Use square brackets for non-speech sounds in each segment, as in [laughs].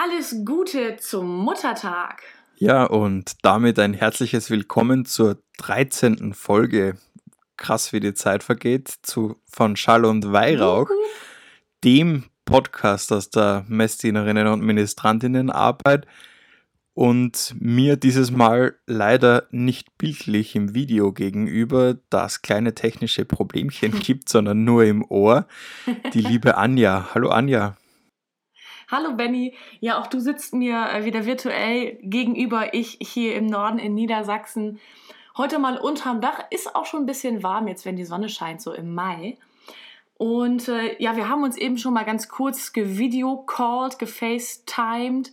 Alles Gute zum Muttertag. Ja, und damit ein herzliches Willkommen zur 13. Folge. Krass, wie die Zeit vergeht, zu, von Schall und Weihrauch, dem Podcast aus der Messdienerinnen und Ministrantinnenarbeit und mir dieses Mal leider nicht bildlich im Video gegenüber, da es kleine technische Problemchen [laughs] gibt, sondern nur im Ohr, die liebe Anja. Hallo Anja. Hallo Benny. Ja, auch du sitzt mir äh, wieder virtuell gegenüber. Ich hier im Norden in Niedersachsen. Heute mal unterm Dach. Ist auch schon ein bisschen warm jetzt, wenn die Sonne scheint, so im Mai. Und äh, ja, wir haben uns eben schon mal ganz kurz gevideocalled, gefacetimed.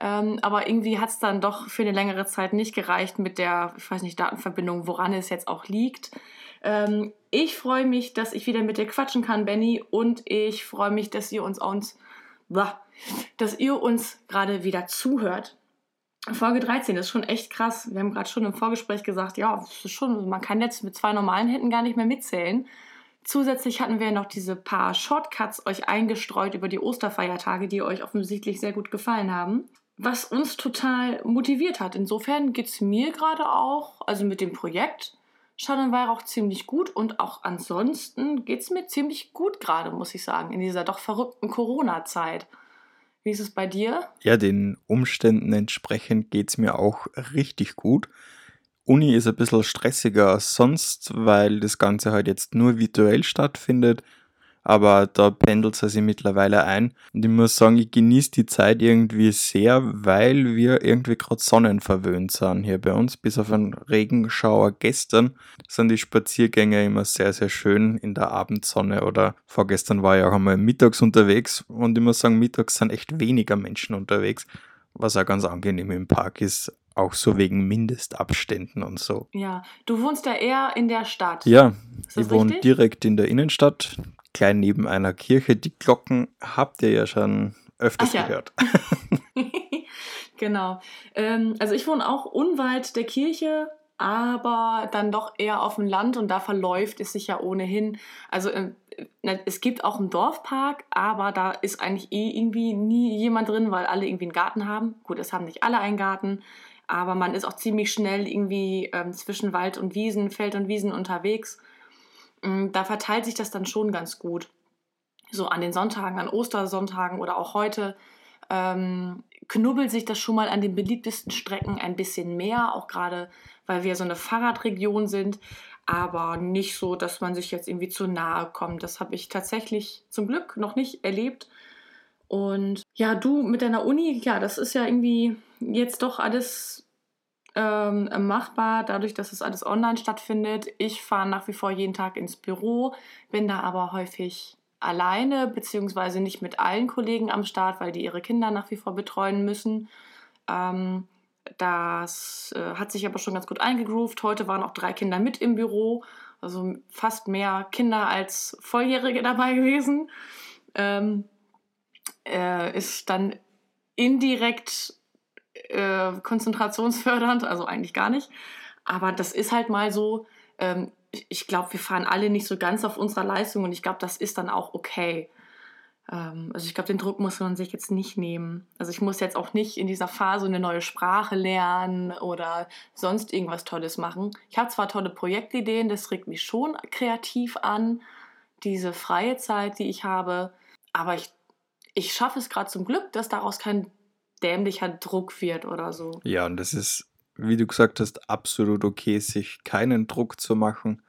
Ähm, aber irgendwie hat es dann doch für eine längere Zeit nicht gereicht mit der, ich weiß nicht, Datenverbindung, woran es jetzt auch liegt. Ähm, ich freue mich, dass ich wieder mit dir quatschen kann, Benny. Und ich freue mich, dass ihr uns, uns dass ihr uns gerade wieder zuhört. Folge 13 ist schon echt krass. Wir haben gerade schon im Vorgespräch gesagt, ja, schon, man kann jetzt mit zwei normalen Händen gar nicht mehr mitzählen. Zusätzlich hatten wir noch diese paar Shortcuts euch eingestreut über die Osterfeiertage, die euch offensichtlich sehr gut gefallen haben. Was uns total motiviert hat. Insofern geht es mir gerade auch, also mit dem Projekt, Schall und Weihrauch ziemlich gut und auch ansonsten geht es mir ziemlich gut gerade, muss ich sagen, in dieser doch verrückten Corona-Zeit. Wie ist es bei dir? Ja, den Umständen entsprechend geht es mir auch richtig gut. Uni ist ein bisschen stressiger als sonst, weil das Ganze halt jetzt nur virtuell stattfindet aber da pendelt es sich mittlerweile ein. Und ich muss sagen, ich genieße die Zeit irgendwie sehr, weil wir irgendwie gerade sonnenverwöhnt sind hier bei uns. Bis auf einen Regenschauer gestern sind die Spaziergänge immer sehr, sehr schön in der Abendsonne oder vorgestern war ich auch einmal mittags unterwegs und ich muss sagen, mittags sind echt weniger Menschen unterwegs, was auch ganz angenehm im Park ist auch so wegen Mindestabständen und so. Ja, du wohnst ja eher in der Stadt. Ja, ich wohne direkt in der Innenstadt gleich neben einer Kirche. Die Glocken habt ihr ja schon öfters ja. gehört. [laughs] [laughs] genau. Ähm, also ich wohne auch unweit der Kirche, aber dann doch eher auf dem Land und da verläuft es sich ja ohnehin. Also äh, es gibt auch einen Dorfpark, aber da ist eigentlich eh irgendwie nie jemand drin, weil alle irgendwie einen Garten haben. Gut, es haben nicht alle einen Garten, aber man ist auch ziemlich schnell irgendwie ähm, zwischen Wald und Wiesen, Feld und Wiesen unterwegs. Mm, da verteilt sich das dann schon ganz gut. So an den Sonntagen, an Ostersonntagen oder auch heute ähm, knubbelt sich das schon mal an den beliebtesten Strecken ein bisschen mehr, auch gerade weil wir so eine Fahrradregion sind, aber nicht so, dass man sich jetzt irgendwie zu nahe kommt. Das habe ich tatsächlich zum Glück noch nicht erlebt. Und ja, du mit deiner Uni, ja, das ist ja irgendwie jetzt doch alles ähm, machbar, dadurch, dass es alles online stattfindet. Ich fahre nach wie vor jeden Tag ins Büro, bin da aber häufig alleine, beziehungsweise nicht mit allen Kollegen am Start, weil die ihre Kinder nach wie vor betreuen müssen. Ähm, das äh, hat sich aber schon ganz gut eingegroovt. Heute waren auch drei Kinder mit im Büro, also fast mehr Kinder als Volljährige dabei gewesen. Ähm, äh, ist dann indirekt äh, konzentrationsfördernd, also eigentlich gar nicht. Aber das ist halt mal so. Ähm, ich glaube, wir fahren alle nicht so ganz auf unserer Leistung und ich glaube, das ist dann auch okay. Ähm, also ich glaube, den Druck muss man sich jetzt nicht nehmen. Also ich muss jetzt auch nicht in dieser Phase eine neue Sprache lernen oder sonst irgendwas Tolles machen. Ich habe zwar tolle Projektideen, das regt mich schon kreativ an, diese freie Zeit, die ich habe, aber ich, ich schaffe es gerade zum Glück, dass daraus kein dämlicher Druck wird oder so. Ja, und das ist, wie du gesagt hast, absolut okay, sich keinen Druck zu machen.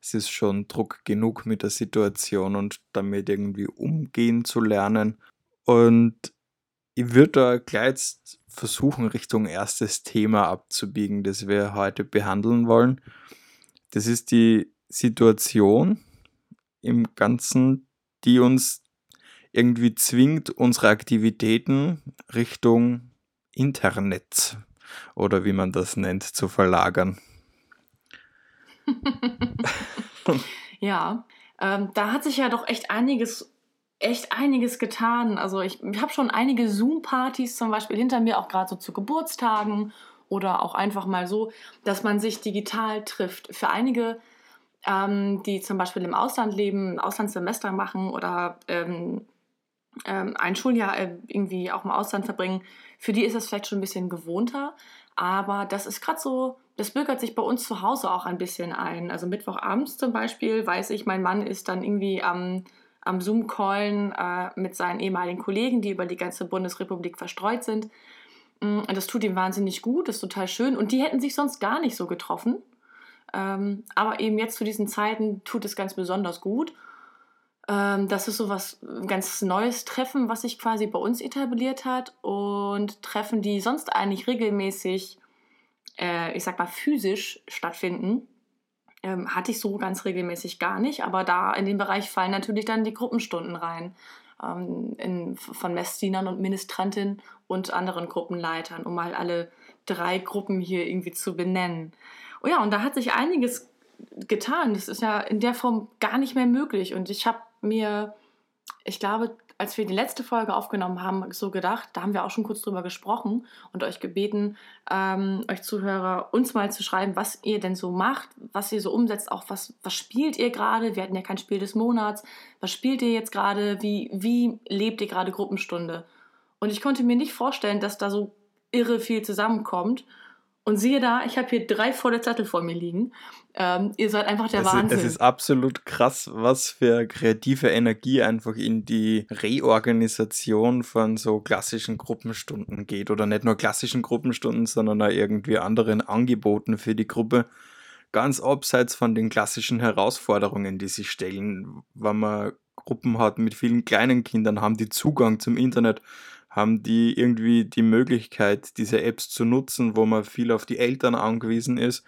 Es ist schon Druck genug mit der Situation und damit irgendwie umgehen zu lernen. Und ich würde da gleich versuchen, Richtung erstes Thema abzubiegen, das wir heute behandeln wollen. Das ist die Situation im Ganzen, die uns irgendwie zwingt, unsere Aktivitäten Richtung Internet oder wie man das nennt, zu verlagern. [laughs] ja, ähm, da hat sich ja doch echt einiges, echt einiges getan. Also ich, ich habe schon einige Zoom-Partys zum Beispiel hinter mir, auch gerade so zu Geburtstagen oder auch einfach mal so, dass man sich digital trifft. Für einige, ähm, die zum Beispiel im Ausland leben, Auslandssemester machen oder ähm, ähm, ein Schuljahr äh, irgendwie auch im Ausland verbringen, für die ist das vielleicht schon ein bisschen gewohnter. Aber das ist gerade so, das bürgert sich bei uns zu Hause auch ein bisschen ein. Also Mittwochabends zum Beispiel weiß ich, mein Mann ist dann irgendwie am, am Zoom-Callen äh, mit seinen ehemaligen Kollegen, die über die ganze Bundesrepublik verstreut sind. Mm, und das tut ihm wahnsinnig gut, ist total schön. Und die hätten sich sonst gar nicht so getroffen. Ähm, aber eben jetzt zu diesen Zeiten tut es ganz besonders gut. Ähm, das ist so was ganz neues Treffen, was sich quasi bei uns etabliert hat. Und Treffen, die sonst eigentlich regelmäßig, äh, ich sag mal, physisch stattfinden, ähm, hatte ich so ganz regelmäßig gar nicht. Aber da in den Bereich fallen natürlich dann die Gruppenstunden rein. Ähm, in, von Messdienern und Ministrantinnen und anderen Gruppenleitern, um mal alle drei Gruppen hier irgendwie zu benennen. Oh ja, und da hat sich einiges getan. Das ist ja in der Form gar nicht mehr möglich. Und ich habe mir, ich glaube, als wir die letzte Folge aufgenommen haben, so gedacht, da haben wir auch schon kurz drüber gesprochen und euch gebeten, ähm, euch Zuhörer, uns mal zu schreiben, was ihr denn so macht, was ihr so umsetzt, auch was, was spielt ihr gerade? Wir hatten ja kein Spiel des Monats. Was spielt ihr jetzt gerade? Wie, wie lebt ihr gerade Gruppenstunde? Und ich konnte mir nicht vorstellen, dass da so irre viel zusammenkommt. Und siehe da, ich habe hier drei volle Zettel vor mir liegen. Ähm, ihr seid einfach der es Wahnsinn. Ist, es ist absolut krass, was für kreative Energie einfach in die Reorganisation von so klassischen Gruppenstunden geht. Oder nicht nur klassischen Gruppenstunden, sondern auch irgendwie anderen Angeboten für die Gruppe. Ganz abseits von den klassischen Herausforderungen, die sich stellen. Wenn man Gruppen hat mit vielen kleinen Kindern, haben die Zugang zum Internet haben die irgendwie die Möglichkeit, diese Apps zu nutzen, wo man viel auf die Eltern angewiesen ist.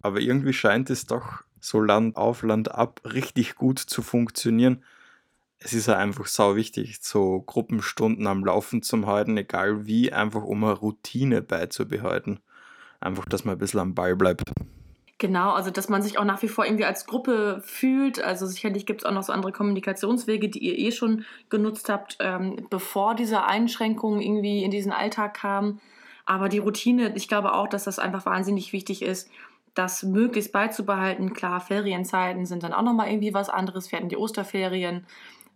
Aber irgendwie scheint es doch so Land auf, Land ab richtig gut zu funktionieren. Es ist ja einfach sau wichtig, so Gruppenstunden am Laufen zu halten, egal wie, einfach um eine Routine beizubehalten. Einfach, dass man ein bisschen am Ball bleibt. Genau, also dass man sich auch nach wie vor irgendwie als Gruppe fühlt. Also sicherlich gibt es auch noch so andere Kommunikationswege, die ihr eh schon genutzt habt, ähm, bevor diese Einschränkungen irgendwie in diesen Alltag kamen. Aber die Routine, ich glaube auch, dass das einfach wahnsinnig wichtig ist, das möglichst beizubehalten. Klar, Ferienzeiten sind dann auch nochmal irgendwie was anderes. Wir hatten die Osterferien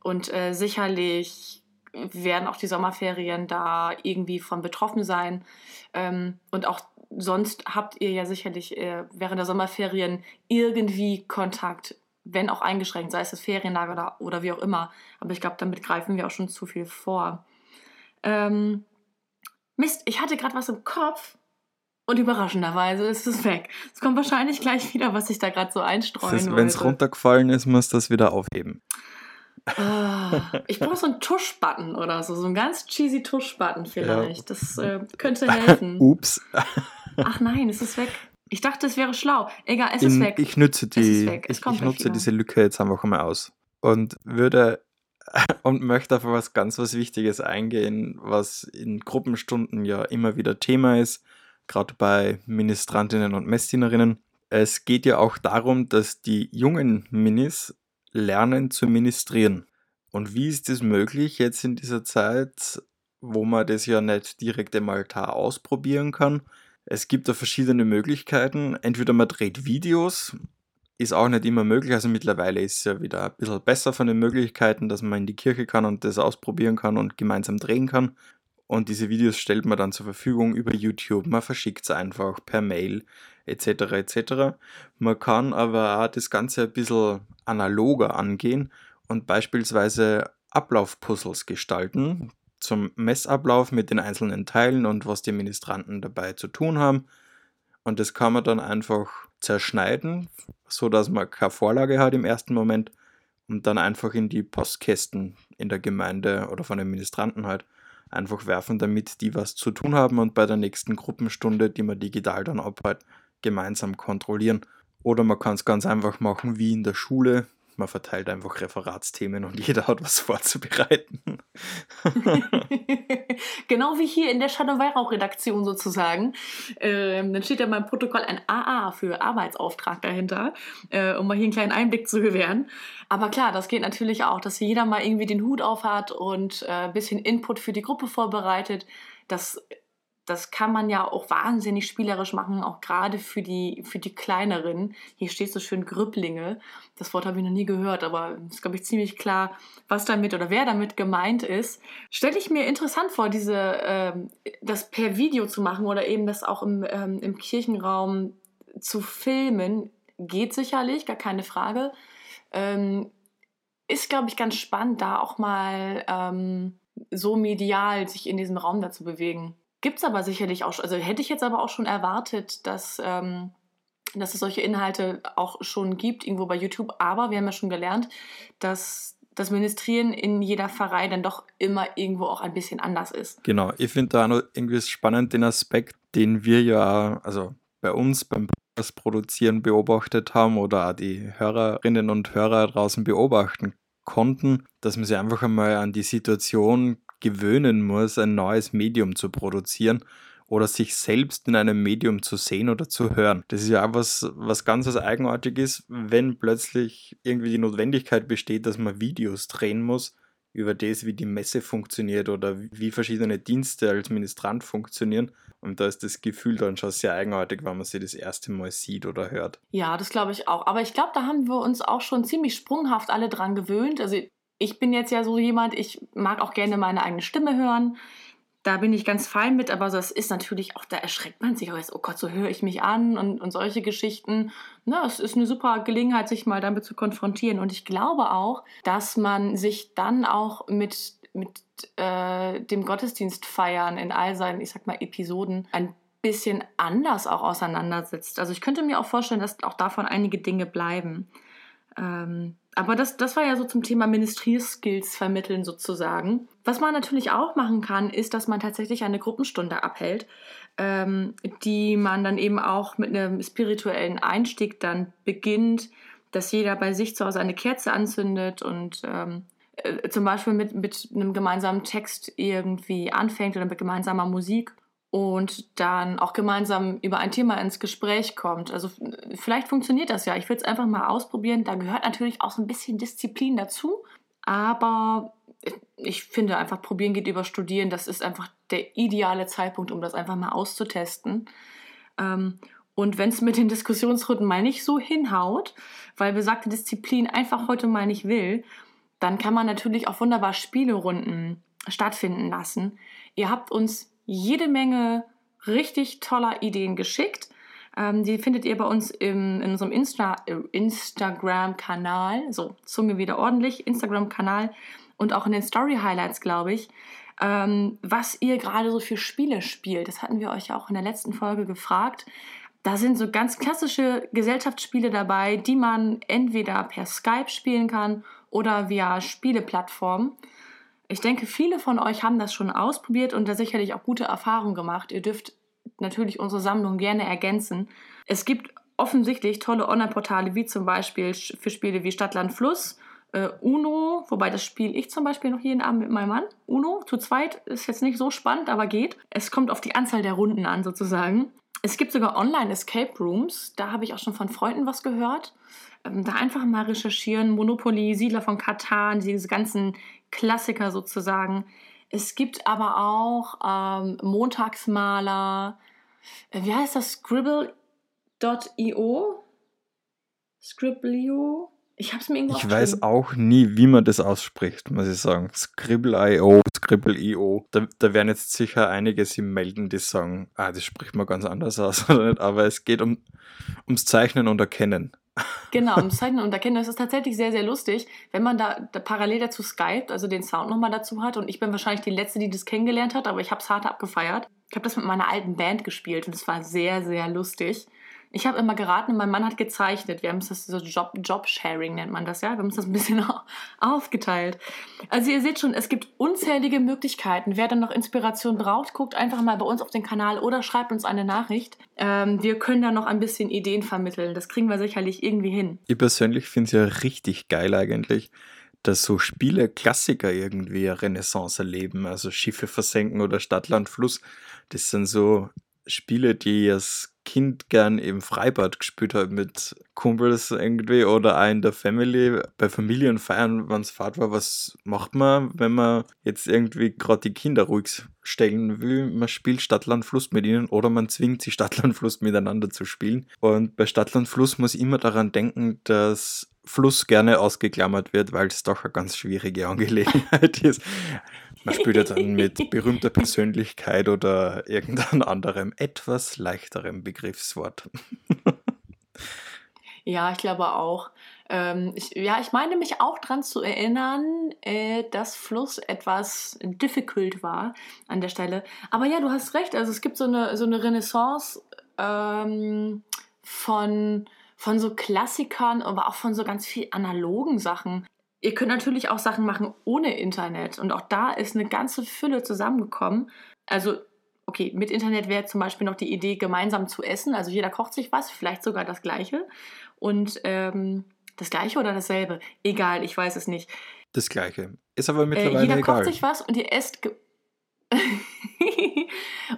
und äh, sicherlich werden auch die Sommerferien da irgendwie von betroffen sein. Ähm, und auch sonst habt ihr ja sicherlich äh, während der Sommerferien irgendwie Kontakt, wenn auch eingeschränkt, sei es das Ferienlager oder, oder wie auch immer. Aber ich glaube, damit greifen wir auch schon zu viel vor. Ähm, Mist, ich hatte gerade was im Kopf und überraschenderweise ist es weg. Es kommt wahrscheinlich gleich wieder, was ich da gerade so einstreuen Wenn es runtergefallen ist, muss das wieder aufheben. Oh, ich brauche so einen Tuschbutton oder so, so einen ganz cheesy Tuschbutton vielleicht. Ja. Das äh, könnte [laughs] helfen. Ups. Ach nein, es ist weg. Ich dachte, es wäre schlau. Egal, es In, ist weg. Ich nütze die, ich, ich nutze diese Lücke jetzt einfach mal aus und würde [laughs] und möchte auf was ganz was Wichtiges eingehen, was in Gruppenstunden ja immer wieder Thema ist, gerade bei Ministrantinnen und Messdienerinnen. Es geht ja auch darum, dass die jungen Minis lernen zu ministrieren. Und wie ist das möglich jetzt in dieser Zeit, wo man das ja nicht direkt im Altar ausprobieren kann? Es gibt da verschiedene Möglichkeiten. Entweder man dreht Videos, ist auch nicht immer möglich. Also mittlerweile ist es ja wieder ein bisschen besser von den Möglichkeiten, dass man in die Kirche kann und das ausprobieren kann und gemeinsam drehen kann. Und diese Videos stellt man dann zur Verfügung über YouTube. Man verschickt es einfach per Mail etc. etc. Man kann aber auch das Ganze ein bisschen analoger angehen und beispielsweise Ablaufpuzzles gestalten zum Messablauf mit den einzelnen Teilen und was die Ministranten dabei zu tun haben. Und das kann man dann einfach zerschneiden, so dass man keine Vorlage hat im ersten Moment und dann einfach in die Postkästen in der Gemeinde oder von den Ministranten halt einfach werfen, damit die was zu tun haben und bei der nächsten Gruppenstunde, die man digital dann abhält, gemeinsam kontrollieren. Oder man kann es ganz einfach machen wie in der Schule. Man verteilt einfach Referatsthemen und [laughs] jeder hat was vorzubereiten. [laughs] genau wie hier in der Shadow Weihrauch-Redaktion sozusagen. Ähm, dann steht ja beim Protokoll ein AA für Arbeitsauftrag dahinter, äh, um mal hier einen kleinen Einblick zu gewähren. Aber klar, das geht natürlich auch, dass jeder mal irgendwie den Hut auf hat und äh, ein bisschen Input für die Gruppe vorbereitet. Das das kann man ja auch wahnsinnig spielerisch machen, auch gerade für die, für die kleineren. Hier steht so schön Grüpplinge. Das Wort habe ich noch nie gehört, aber es ist, glaube ich, ziemlich klar, was damit oder wer damit gemeint ist. Stelle ich mir interessant vor, diese, ähm, das per Video zu machen oder eben das auch im, ähm, im Kirchenraum zu filmen. Geht sicherlich, gar keine Frage. Ähm, ist, glaube ich, ganz spannend, da auch mal ähm, so medial sich in diesem Raum dazu bewegen. Gibt es aber sicherlich auch, also hätte ich jetzt aber auch schon erwartet, dass, ähm, dass es solche Inhalte auch schon gibt, irgendwo bei YouTube. Aber wir haben ja schon gelernt, dass das Ministrieren in jeder Pfarrei dann doch immer irgendwo auch ein bisschen anders ist. Genau, ich finde da noch irgendwie spannend den Aspekt, den wir ja, also bei uns beim das Produzieren beobachtet haben oder die Hörerinnen und Hörer draußen beobachten konnten, dass man sich einfach einmal an die Situation gewöhnen muss, ein neues Medium zu produzieren oder sich selbst in einem Medium zu sehen oder zu hören. Das ist ja auch was, was ganz was eigenartig ist, wenn plötzlich irgendwie die Notwendigkeit besteht, dass man Videos drehen muss über das, wie die Messe funktioniert oder wie verschiedene Dienste als Ministrant funktionieren. Und da ist das Gefühl dann schon sehr eigenartig, wenn man sie das erste Mal sieht oder hört. Ja, das glaube ich auch. Aber ich glaube, da haben wir uns auch schon ziemlich sprunghaft alle dran gewöhnt. Also ich bin jetzt ja so jemand, ich mag auch gerne meine eigene Stimme hören. Da bin ich ganz fein mit, aber das ist natürlich auch, da erschreckt man sich auch jetzt, oh Gott, so höre ich mich an und, und solche Geschichten. Na, es ist eine super Gelegenheit, sich mal damit zu konfrontieren. Und ich glaube auch, dass man sich dann auch mit, mit äh, dem Gottesdienst feiern in all seinen, ich sag mal, Episoden ein bisschen anders auch auseinandersetzt. Also ich könnte mir auch vorstellen, dass auch davon einige Dinge bleiben. Ähm, aber das, das war ja so zum Thema Ministrierskills vermitteln sozusagen. Was man natürlich auch machen kann, ist, dass man tatsächlich eine Gruppenstunde abhält, ähm, die man dann eben auch mit einem spirituellen Einstieg dann beginnt, dass jeder bei sich zu Hause eine Kerze anzündet und ähm, äh, zum Beispiel mit, mit einem gemeinsamen Text irgendwie anfängt oder mit gemeinsamer Musik und dann auch gemeinsam über ein Thema ins Gespräch kommt. Also vielleicht funktioniert das ja. Ich will es einfach mal ausprobieren. Da gehört natürlich auch so ein bisschen Disziplin dazu. Aber ich finde einfach, probieren geht über studieren. Das ist einfach der ideale Zeitpunkt, um das einfach mal auszutesten. Ähm, und wenn es mit den Diskussionsrunden mal nicht so hinhaut, weil besagte Disziplin einfach heute mal nicht will, dann kann man natürlich auch wunderbar Spielerunden stattfinden lassen. Ihr habt uns jede Menge richtig toller Ideen geschickt. Ähm, die findet ihr bei uns im, in unserem Insta, äh, Instagram-Kanal, so Zunge wieder ordentlich, Instagram-Kanal und auch in den Story-Highlights, glaube ich, ähm, was ihr gerade so für Spiele spielt. Das hatten wir euch ja auch in der letzten Folge gefragt. Da sind so ganz klassische Gesellschaftsspiele dabei, die man entweder per Skype spielen kann oder via Spieleplattformen. Ich denke, viele von euch haben das schon ausprobiert und da sicherlich auch gute Erfahrungen gemacht. Ihr dürft natürlich unsere Sammlung gerne ergänzen. Es gibt offensichtlich tolle Online-Portale, wie zum Beispiel für Spiele wie Stadtland Fluss, äh, Uno, wobei das spiele ich zum Beispiel noch jeden Abend mit meinem Mann. Uno zu zweit ist jetzt nicht so spannend, aber geht. Es kommt auf die Anzahl der Runden an, sozusagen. Es gibt sogar Online-Escape Rooms, da habe ich auch schon von Freunden was gehört. Ähm, da einfach mal recherchieren. Monopoly, Siedler von Katan, diese ganzen Klassiker sozusagen. Es gibt aber auch ähm, Montagsmaler. Äh, wie heißt das? Scribble.io? Scribble.io? Ich habe es mir irgendwo Ich weiß auch nie, wie man das ausspricht, muss ich sagen. Scribble.io, Scribble.io. Da, da werden jetzt sicher einige sich melden, die sagen, ah, das spricht man ganz anders aus. [laughs] Aber es geht um, ums Zeichnen und Erkennen. Genau, ums [laughs] Zeichnen und Erkennen. Das ist tatsächlich sehr, sehr lustig, wenn man da, da parallel dazu Skype, also den Sound nochmal dazu hat. Und ich bin wahrscheinlich die Letzte, die das kennengelernt hat, aber ich habe es hart abgefeiert. Ich habe das mit meiner alten Band gespielt und es war sehr, sehr lustig. Ich habe immer geraten, mein Mann hat gezeichnet. Wir haben das so Job, Job-Sharing nennt man das, ja. Wir haben uns das ein bisschen [laughs] aufgeteilt. Also ihr seht schon, es gibt unzählige Möglichkeiten. Wer dann noch Inspiration braucht, guckt einfach mal bei uns auf den Kanal oder schreibt uns eine Nachricht. Ähm, wir können da noch ein bisschen Ideen vermitteln. Das kriegen wir sicherlich irgendwie hin. Ich persönlich finde es ja richtig geil eigentlich dass so Spiele Klassiker irgendwie eine Renaissance erleben, also Schiffe versenken oder Stadtland Fluss. Das sind so Spiele, die als Kind gern im Freibad gespielt habe mit Kumpels irgendwie oder auch in der Family, bei Familienfeiern, wenn es Fahrt war, was macht man, wenn man jetzt irgendwie gerade die Kinder ruhig stellen will, man spielt Stadtland Fluss mit ihnen oder man zwingt sie [laughs] Stadtland Fluss miteinander zu spielen. Und bei Stadtland Fluss muss ich immer daran denken, dass Fluss gerne ausgeklammert wird, weil es doch eine ganz schwierige Angelegenheit [laughs] ist. Man spielt ja dann mit berühmter Persönlichkeit oder irgendeinem anderem, etwas leichterem Begriffswort. [laughs] Ja, ich glaube auch. Ähm, ich, ja, ich meine mich auch daran zu erinnern, äh, dass Fluss etwas difficult war an der Stelle. Aber ja, du hast recht. Also es gibt so eine, so eine Renaissance ähm, von, von so Klassikern, aber auch von so ganz viel analogen Sachen. Ihr könnt natürlich auch Sachen machen ohne Internet. Und auch da ist eine ganze Fülle zusammengekommen. Also okay, mit Internet wäre zum Beispiel noch die Idee, gemeinsam zu essen. Also jeder kocht sich was, vielleicht sogar das Gleiche. Und ähm, das Gleiche oder dasselbe? Egal, ich weiß es nicht. Das Gleiche. Ist aber mittlerweile äh, jeder egal. kocht sich was und ihr esst. [laughs]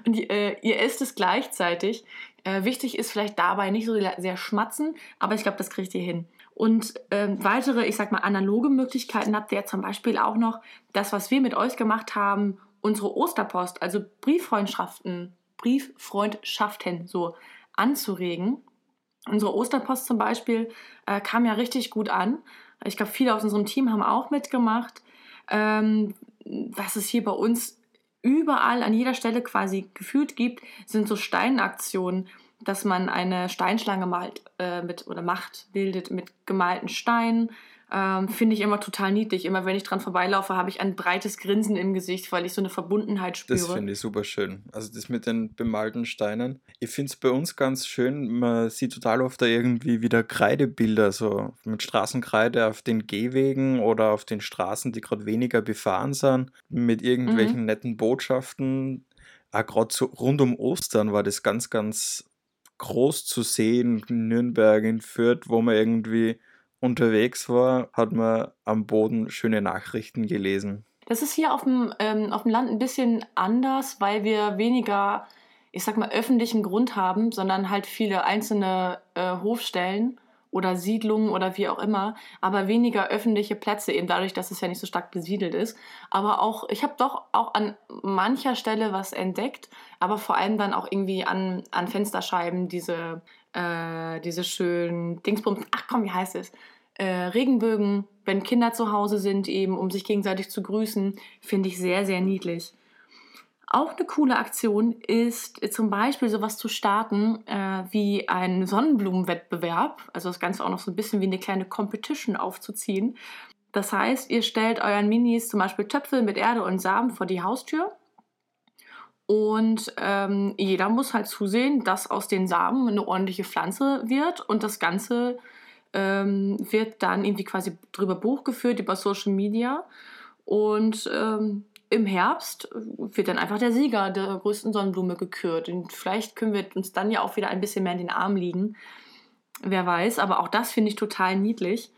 und ihr, äh, ihr esst es gleichzeitig. Äh, wichtig ist vielleicht dabei nicht so sehr schmatzen, aber ich glaube, das kriegt ihr hin. Und ähm, weitere, ich sag mal, analoge Möglichkeiten habt ihr zum Beispiel auch noch das, was wir mit euch gemacht haben, unsere Osterpost, also Brieffreundschaften, Brieffreundschaften so anzuregen. Unsere Osterpost zum Beispiel äh, kam ja richtig gut an. Ich glaube, viele aus unserem Team haben auch mitgemacht. Ähm, was es hier bei uns überall an jeder Stelle quasi gefühlt gibt, sind so Steinaktionen, dass man eine Steinschlange malt äh, mit oder macht, bildet mit gemalten Steinen ähm, Finde ich immer total niedlich. Immer wenn ich dran vorbeilaufe, habe ich ein breites Grinsen im Gesicht, weil ich so eine Verbundenheit spüre. Das finde ich super schön. Also das mit den bemalten Steinen. Ich finde es bei uns ganz schön. Man sieht total oft da irgendwie wieder Kreidebilder, so mit Straßenkreide auf den Gehwegen oder auf den Straßen, die gerade weniger befahren sind, mit irgendwelchen mhm. netten Botschaften. Auch gerade so rund um Ostern war das ganz, ganz groß zu sehen in Nürnberg, in Fürth, wo man irgendwie unterwegs war, hat man am Boden schöne Nachrichten gelesen. Das ist hier auf dem, ähm, auf dem Land ein bisschen anders, weil wir weniger, ich sag mal, öffentlichen Grund haben, sondern halt viele einzelne äh, Hofstellen oder Siedlungen oder wie auch immer, aber weniger öffentliche Plätze, eben dadurch, dass es ja nicht so stark besiedelt ist. Aber auch, ich habe doch auch an mancher Stelle was entdeckt, aber vor allem dann auch irgendwie an, an Fensterscheiben diese äh, diese schönen Dingsbums, ach komm, wie heißt es? Äh, Regenbögen, wenn Kinder zu Hause sind, eben um sich gegenseitig zu grüßen, finde ich sehr, sehr niedlich. Auch eine coole Aktion ist zum Beispiel sowas zu starten äh, wie ein Sonnenblumenwettbewerb, also das Ganze auch noch so ein bisschen wie eine kleine Competition aufzuziehen. Das heißt, ihr stellt euren Minis zum Beispiel Töpfe mit Erde und Samen vor die Haustür und ähm, jeder muss halt zusehen, dass aus den Samen eine ordentliche Pflanze wird und das Ganze ähm, wird dann irgendwie quasi drüber Buch geführt über Social Media. Und ähm, im Herbst wird dann einfach der Sieger der größten Sonnenblume gekürt. Und vielleicht können wir uns dann ja auch wieder ein bisschen mehr in den Arm liegen. Wer weiß, aber auch das finde ich total niedlich.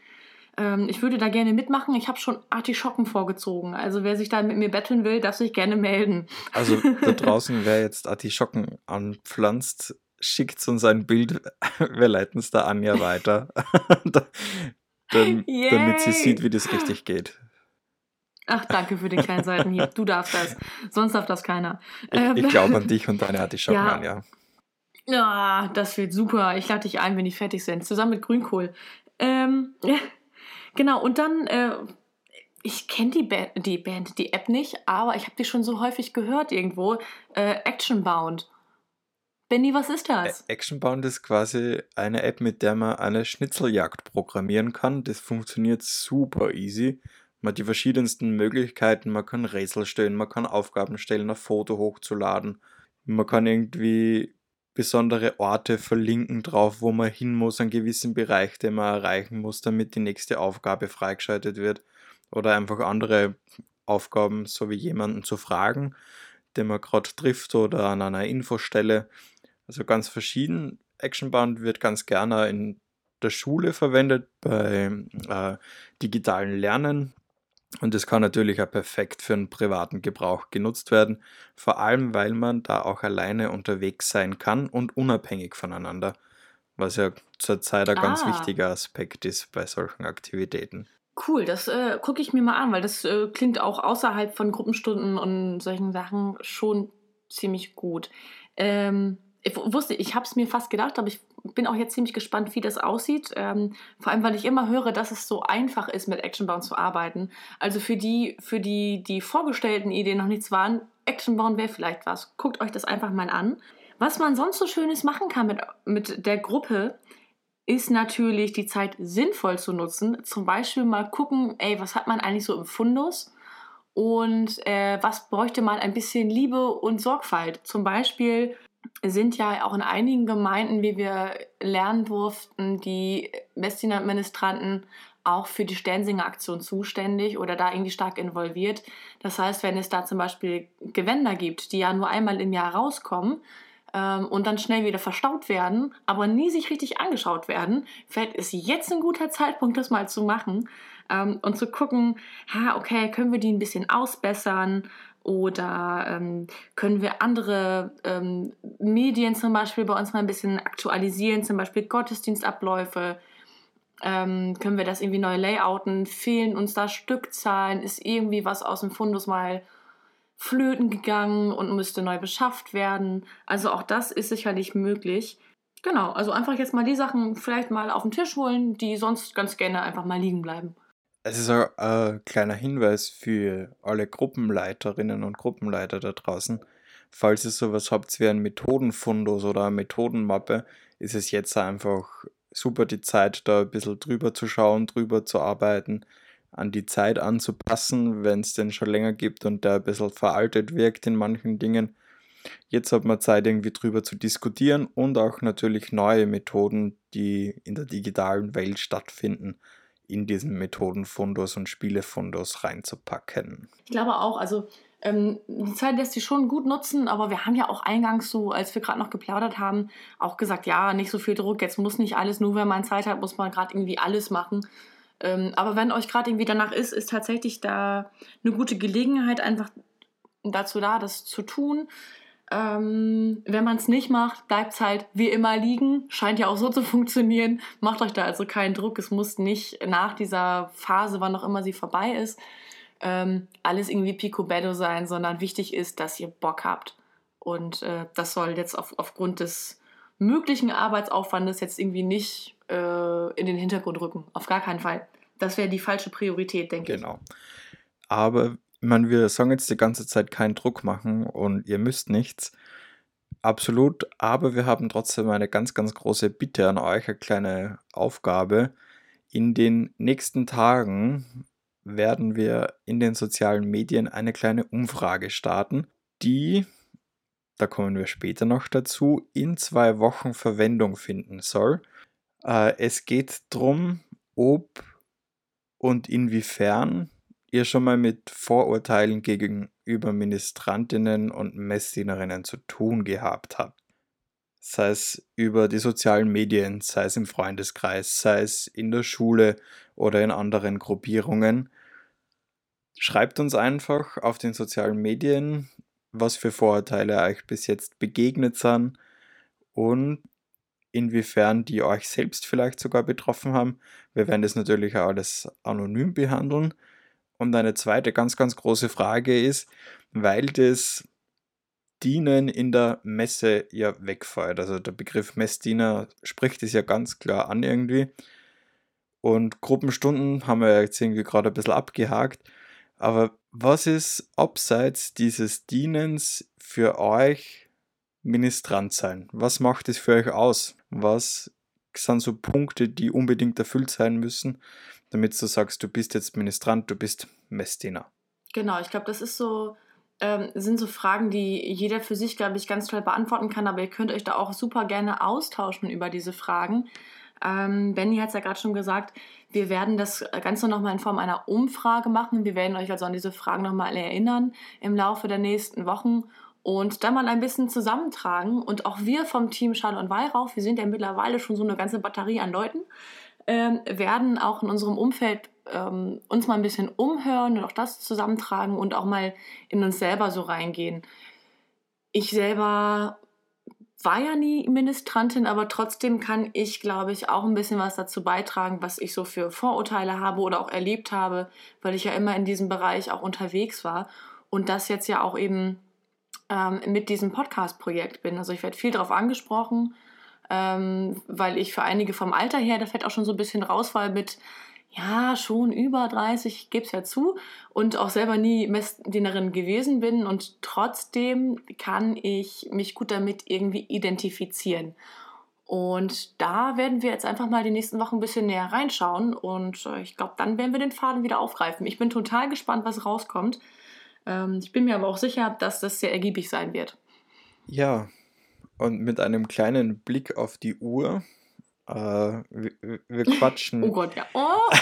Ähm, ich würde da gerne mitmachen. Ich habe schon Artischocken vorgezogen. Also wer sich da mit mir betteln will, darf sich gerne melden. Also da [laughs] draußen, wer jetzt Artischocken anpflanzt, schickt uns ein Bild. [laughs] Wir leiten es da Anja weiter. [laughs] Damit sie sieht, wie das richtig geht. Ach, danke für den kleinen Seitenhieb. Du darfst das. Sonst darf das keiner. Ich, ähm, ich glaube an dich und deine Artischocken, ja. Anja. Ja, das wird super. Ich lade dich ein, wenn die fertig sind. Zusammen mit Grünkohl. Ähm, Genau, und dann, äh, ich kenne die, ba die Band, die App nicht, aber ich habe die schon so häufig gehört irgendwo. Äh, Actionbound. Benny, was ist das? Actionbound ist quasi eine App, mit der man eine Schnitzeljagd programmieren kann. Das funktioniert super easy. Man hat die verschiedensten Möglichkeiten. Man kann Rätsel stellen, man kann Aufgaben stellen, ein Foto hochzuladen. Man kann irgendwie besondere Orte verlinken drauf, wo man hin muss, einen gewissen Bereich, den man erreichen muss, damit die nächste Aufgabe freigeschaltet wird. Oder einfach andere Aufgaben, so wie jemanden zu fragen, den man gerade trifft oder an einer Infostelle. Also ganz verschieden. Actionbound wird ganz gerne in der Schule verwendet, bei äh, digitalen Lernen. Und das kann natürlich auch perfekt für einen privaten Gebrauch genutzt werden, vor allem weil man da auch alleine unterwegs sein kann und unabhängig voneinander, was ja zurzeit ein ah. ganz wichtiger Aspekt ist bei solchen Aktivitäten. Cool, das äh, gucke ich mir mal an, weil das äh, klingt auch außerhalb von Gruppenstunden und solchen Sachen schon ziemlich gut. Ähm, ich wusste, ich habe es mir fast gedacht, aber ich bin auch jetzt ziemlich gespannt, wie das aussieht. Ähm, vor allem, weil ich immer höre, dass es so einfach ist, mit Actionbound zu arbeiten. Also für die, für die, die vorgestellten Ideen noch nichts waren, Actionbound wäre vielleicht was. Guckt euch das einfach mal an. Was man sonst so Schönes machen kann mit, mit der Gruppe, ist natürlich die Zeit sinnvoll zu nutzen. Zum Beispiel mal gucken, ey, was hat man eigentlich so im Fundus? Und äh, was bräuchte man ein bisschen Liebe und Sorgfalt? Zum Beispiel sind ja auch in einigen Gemeinden, wie wir lernen durften, die Messdiener-Administranten auch für die Sternsinger-Aktion zuständig oder da irgendwie stark involviert. Das heißt, wenn es da zum Beispiel Gewänder gibt, die ja nur einmal im Jahr rauskommen ähm, und dann schnell wieder verstaut werden, aber nie sich richtig angeschaut werden, vielleicht ist jetzt ein guter Zeitpunkt, das mal zu machen ähm, und zu gucken, ha, okay, können wir die ein bisschen ausbessern? Oder ähm, können wir andere ähm, Medien zum Beispiel bei uns mal ein bisschen aktualisieren, zum Beispiel Gottesdienstabläufe? Ähm, können wir das irgendwie neu layouten? Fehlen uns da Stückzahlen? Ist irgendwie was aus dem Fundus mal flöten gegangen und müsste neu beschafft werden? Also auch das ist sicherlich möglich. Genau, also einfach jetzt mal die Sachen vielleicht mal auf den Tisch holen, die sonst ganz gerne einfach mal liegen bleiben. Es ist auch ein kleiner Hinweis für alle Gruppenleiterinnen und Gruppenleiter da draußen. Falls ihr sowas habt wie ein Methodenfundus oder eine Methodenmappe, ist es jetzt einfach super die Zeit, da ein bisschen drüber zu schauen, drüber zu arbeiten, an die Zeit anzupassen, wenn es den schon länger gibt und der ein bisschen veraltet wirkt in manchen Dingen. Jetzt hat man Zeit, irgendwie drüber zu diskutieren und auch natürlich neue Methoden, die in der digitalen Welt stattfinden, in diesen Methodenfundus und Spielefundus reinzupacken. Ich glaube auch, also ähm, die Zeit lässt sich schon gut nutzen, aber wir haben ja auch eingangs so, als wir gerade noch geplaudert haben, auch gesagt, ja, nicht so viel Druck, jetzt muss nicht alles, nur wenn man Zeit hat, muss man gerade irgendwie alles machen. Ähm, aber wenn euch gerade irgendwie danach ist, ist tatsächlich da eine gute Gelegenheit einfach dazu da, das zu tun. Ähm, wenn man es nicht macht, bleibt es halt wie immer liegen. Scheint ja auch so zu funktionieren. Macht euch da also keinen Druck. Es muss nicht nach dieser Phase, wann auch immer sie vorbei ist, ähm, alles irgendwie picobello sein, sondern wichtig ist, dass ihr Bock habt. Und äh, das soll jetzt auf, aufgrund des möglichen Arbeitsaufwandes jetzt irgendwie nicht äh, in den Hintergrund rücken. Auf gar keinen Fall. Das wäre die falsche Priorität, denke genau. ich. Genau. Aber meine, wir sagen jetzt die ganze Zeit keinen Druck machen und ihr müsst nichts. Absolut, aber wir haben trotzdem eine ganz, ganz große Bitte an euch, eine kleine Aufgabe. In den nächsten Tagen werden wir in den sozialen Medien eine kleine Umfrage starten, die, da kommen wir später noch dazu, in zwei Wochen Verwendung finden soll. Äh, es geht darum, ob und inwiefern ihr schon mal mit Vorurteilen gegenüber Ministrantinnen und Messdienerinnen zu tun gehabt habt. Sei es über die sozialen Medien, sei es im Freundeskreis, sei es in der Schule oder in anderen Gruppierungen. Schreibt uns einfach auf den sozialen Medien, was für Vorurteile euch bis jetzt begegnet sind und inwiefern die euch selbst vielleicht sogar betroffen haben. Wir werden das natürlich auch alles anonym behandeln und eine zweite ganz, ganz große Frage ist, weil das Dienen in der Messe ja wegfällt. Also der Begriff Messdiener spricht es ja ganz klar an irgendwie. Und Gruppenstunden haben wir jetzt irgendwie gerade ein bisschen abgehakt. Aber was ist abseits dieses Dienens für euch Ministrant sein? Was macht es für euch aus? Was sind so Punkte, die unbedingt erfüllt sein müssen, damit du sagst, du bist jetzt Ministrant, du bist Messdiener. Genau, ich glaube, das ist so, ähm, sind so Fragen, die jeder für sich, glaube ich, ganz toll beantworten kann, aber ihr könnt euch da auch super gerne austauschen über diese Fragen. Ähm, Benny hat es ja gerade schon gesagt, wir werden das Ganze nochmal in Form einer Umfrage machen. Wir werden euch also an diese Fragen nochmal erinnern im Laufe der nächsten Wochen und dann mal ein bisschen zusammentragen. Und auch wir vom Team Schall und Weihrauch, wir sind ja mittlerweile schon so eine ganze Batterie an Leuten, ähm, werden auch in unserem Umfeld ähm, uns mal ein bisschen umhören und auch das zusammentragen und auch mal in uns selber so reingehen. Ich selber war ja nie Ministrantin, aber trotzdem kann ich, glaube ich, auch ein bisschen was dazu beitragen, was ich so für Vorurteile habe oder auch erlebt habe, weil ich ja immer in diesem Bereich auch unterwegs war und das jetzt ja auch eben ähm, mit diesem Podcast-Projekt bin. Also ich werde viel darauf angesprochen, ähm, weil ich für einige vom Alter her, da fällt auch schon so ein bisschen raus, weil mit ja, schon über 30, ich gebe es ja zu, und auch selber nie Messdienerin gewesen bin und trotzdem kann ich mich gut damit irgendwie identifizieren. Und da werden wir jetzt einfach mal die nächsten Wochen ein bisschen näher reinschauen und äh, ich glaube, dann werden wir den Faden wieder aufgreifen. Ich bin total gespannt, was rauskommt. Ähm, ich bin mir aber auch sicher, dass das sehr ergiebig sein wird. Ja, und mit einem kleinen Blick auf die Uhr äh, wir, wir, quatschen. [laughs] Oh Gott, ja. Oh.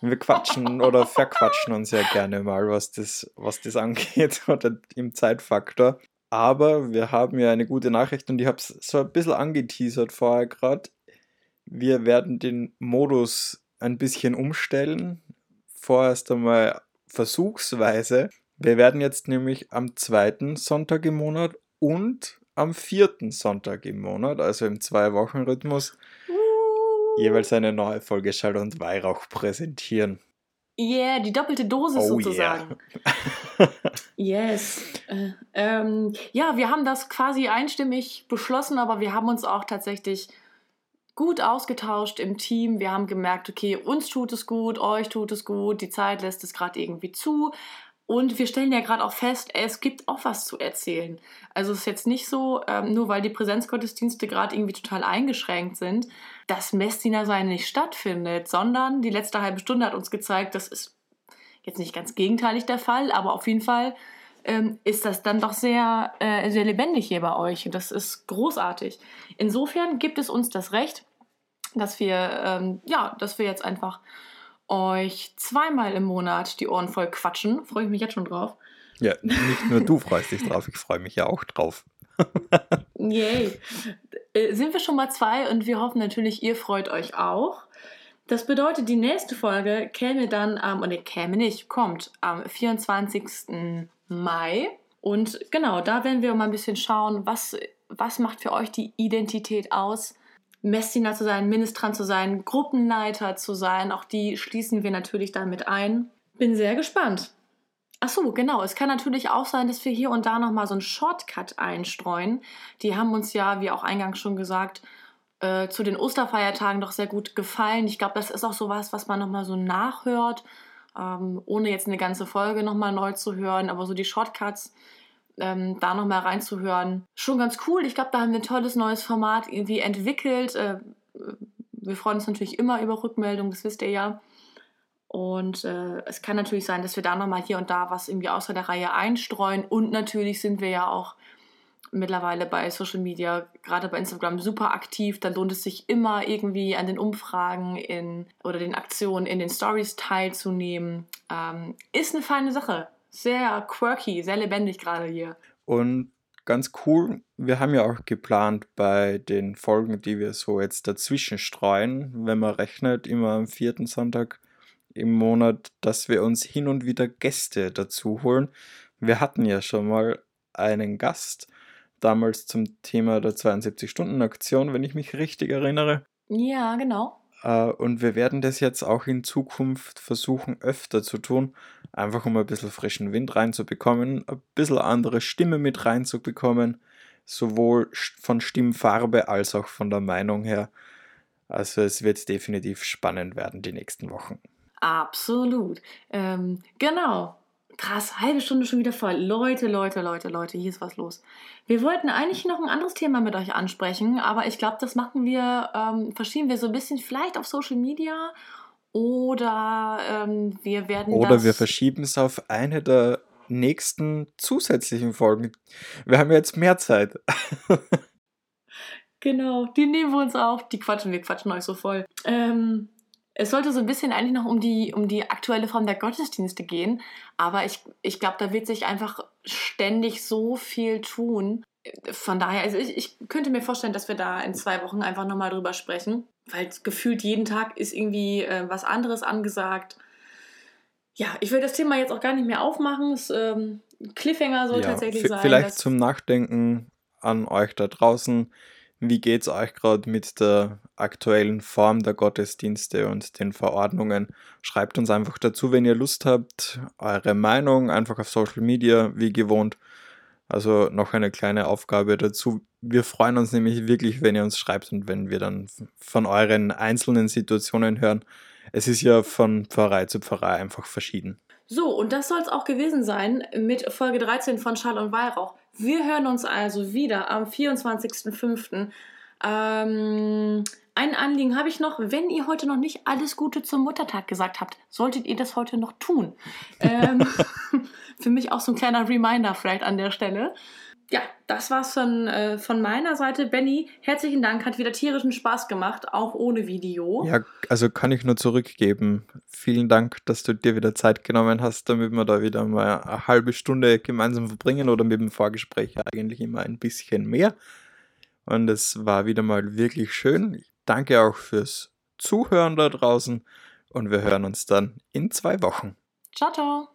wir quatschen oder verquatschen uns ja gerne mal, was das, was das angeht [laughs] oder im Zeitfaktor. Aber wir haben ja eine gute Nachricht und ich habe es so ein bisschen angeteasert vorher gerade. Wir werden den Modus ein bisschen umstellen. Vorerst einmal versuchsweise. Wir werden jetzt nämlich am zweiten Sonntag im Monat und am vierten Sonntag im Monat, also im Zwei-Wochen-Rhythmus, jeweils eine neue Folge Schall und Weihrauch präsentieren. Yeah, die doppelte Dosis oh, sozusagen. Yeah. [laughs] yes. Äh, ähm, ja, wir haben das quasi einstimmig beschlossen, aber wir haben uns auch tatsächlich gut ausgetauscht im Team. Wir haben gemerkt, okay, uns tut es gut, euch tut es gut, die Zeit lässt es gerade irgendwie zu. Und wir stellen ja gerade auch fest, es gibt auch was zu erzählen. Also es ist jetzt nicht so, ähm, nur weil die Präsenzgottesdienste gerade irgendwie total eingeschränkt sind, dass Messdienersein nicht stattfindet, sondern die letzte halbe Stunde hat uns gezeigt, das ist jetzt nicht ganz gegenteilig der Fall, aber auf jeden Fall ähm, ist das dann doch sehr, äh, sehr lebendig hier bei euch und das ist großartig. Insofern gibt es uns das Recht, dass wir, ähm, ja, dass wir jetzt einfach euch zweimal im Monat die Ohren voll quatschen. Freue ich mich jetzt schon drauf. Ja, nicht nur du freust dich drauf, ich freue mich ja auch drauf. [laughs] Yay. Äh, sind wir schon mal zwei und wir hoffen natürlich, ihr freut euch auch. Das bedeutet, die nächste Folge käme dann am, ähm, oder käme nicht, kommt am 24. Mai. Und genau, da werden wir mal ein bisschen schauen, was, was macht für euch die Identität aus? Messdiener zu sein, Ministrant zu sein, Gruppenleiter zu sein. Auch die schließen wir natürlich damit ein. Bin sehr gespannt. Ach so, genau. Es kann natürlich auch sein, dass wir hier und da nochmal so einen Shortcut einstreuen. Die haben uns ja, wie auch eingangs schon gesagt, äh, zu den Osterfeiertagen doch sehr gut gefallen. Ich glaube, das ist auch sowas, was man nochmal so nachhört, ähm, ohne jetzt eine ganze Folge nochmal neu zu hören. Aber so die Shortcuts, ähm, da nochmal reinzuhören. Schon ganz cool. Ich glaube, da haben wir ein tolles neues Format irgendwie entwickelt. Äh, wir freuen uns natürlich immer über Rückmeldungen, das wisst ihr ja. Und äh, es kann natürlich sein, dass wir da nochmal hier und da was irgendwie außer der Reihe einstreuen. Und natürlich sind wir ja auch mittlerweile bei Social Media, gerade bei Instagram, super aktiv. Da lohnt es sich immer irgendwie an den Umfragen in, oder den Aktionen in den Stories teilzunehmen. Ähm, ist eine feine Sache sehr quirky, sehr lebendig gerade hier. Und ganz cool, wir haben ja auch geplant bei den Folgen, die wir so jetzt dazwischen streuen, wenn man rechnet, immer am vierten Sonntag im Monat, dass wir uns hin und wieder Gäste dazu holen. Wir hatten ja schon mal einen Gast, damals zum Thema der 72-Stunden-Aktion, wenn ich mich richtig erinnere. Ja, genau. Äh, und wir werden das jetzt auch in Zukunft versuchen öfter zu tun, einfach um ein bisschen frischen Wind reinzubekommen, ein bisschen andere Stimme mit reinzubekommen, sowohl von Stimmfarbe als auch von der Meinung her. Also es wird definitiv spannend werden die nächsten Wochen. Absolut. Ähm, genau. Krass, halbe Stunde schon wieder voll. Leute, Leute, Leute, Leute, hier ist was los. Wir wollten eigentlich noch ein anderes Thema mit euch ansprechen, aber ich glaube, das machen wir, ähm, verschieben wir so ein bisschen vielleicht auf Social Media oder ähm, wir werden. Oder wir verschieben es auf eine der nächsten zusätzlichen Folgen. Wir haben jetzt mehr Zeit. [laughs] genau, die nehmen wir uns auf. Die quatschen, wir quatschen euch so voll. Ähm, es sollte so ein bisschen eigentlich noch um die, um die aktuelle Form der Gottesdienste gehen, aber ich, ich glaube, da wird sich einfach ständig so viel tun. Von daher, also ich, ich könnte mir vorstellen, dass wir da in zwei Wochen einfach nochmal drüber sprechen, weil gefühlt jeden Tag ist irgendwie äh, was anderes angesagt. Ja, ich will das Thema jetzt auch gar nicht mehr aufmachen. Es, ähm, Cliffhanger soll ja, tatsächlich sein. Vielleicht zum Nachdenken an euch da draußen. Wie geht es euch gerade mit der aktuellen Form der Gottesdienste und den Verordnungen? Schreibt uns einfach dazu, wenn ihr Lust habt, eure Meinung einfach auf Social Media, wie gewohnt. Also noch eine kleine Aufgabe dazu. Wir freuen uns nämlich wirklich, wenn ihr uns schreibt und wenn wir dann von euren einzelnen Situationen hören. Es ist ja von Pfarrei zu Pfarrei einfach verschieden. So, und das soll es auch gewesen sein mit Folge 13 von Schall und Weihrauch. Wir hören uns also wieder am 24.05. Ähm, ein Anliegen habe ich noch. Wenn ihr heute noch nicht alles Gute zum Muttertag gesagt habt, solltet ihr das heute noch tun. Ähm, [laughs] [laughs] für mich auch so ein kleiner Reminder vielleicht an der Stelle ja, das war's von, äh, von meiner Seite. Benny, herzlichen Dank. Hat wieder tierischen Spaß gemacht, auch ohne Video. Ja, also kann ich nur zurückgeben. Vielen Dank, dass du dir wieder Zeit genommen hast, damit wir da wieder mal eine halbe Stunde gemeinsam verbringen oder mit dem Vorgespräch eigentlich immer ein bisschen mehr. Und es war wieder mal wirklich schön. Ich danke auch fürs Zuhören da draußen und wir hören uns dann in zwei Wochen. Ciao, ciao.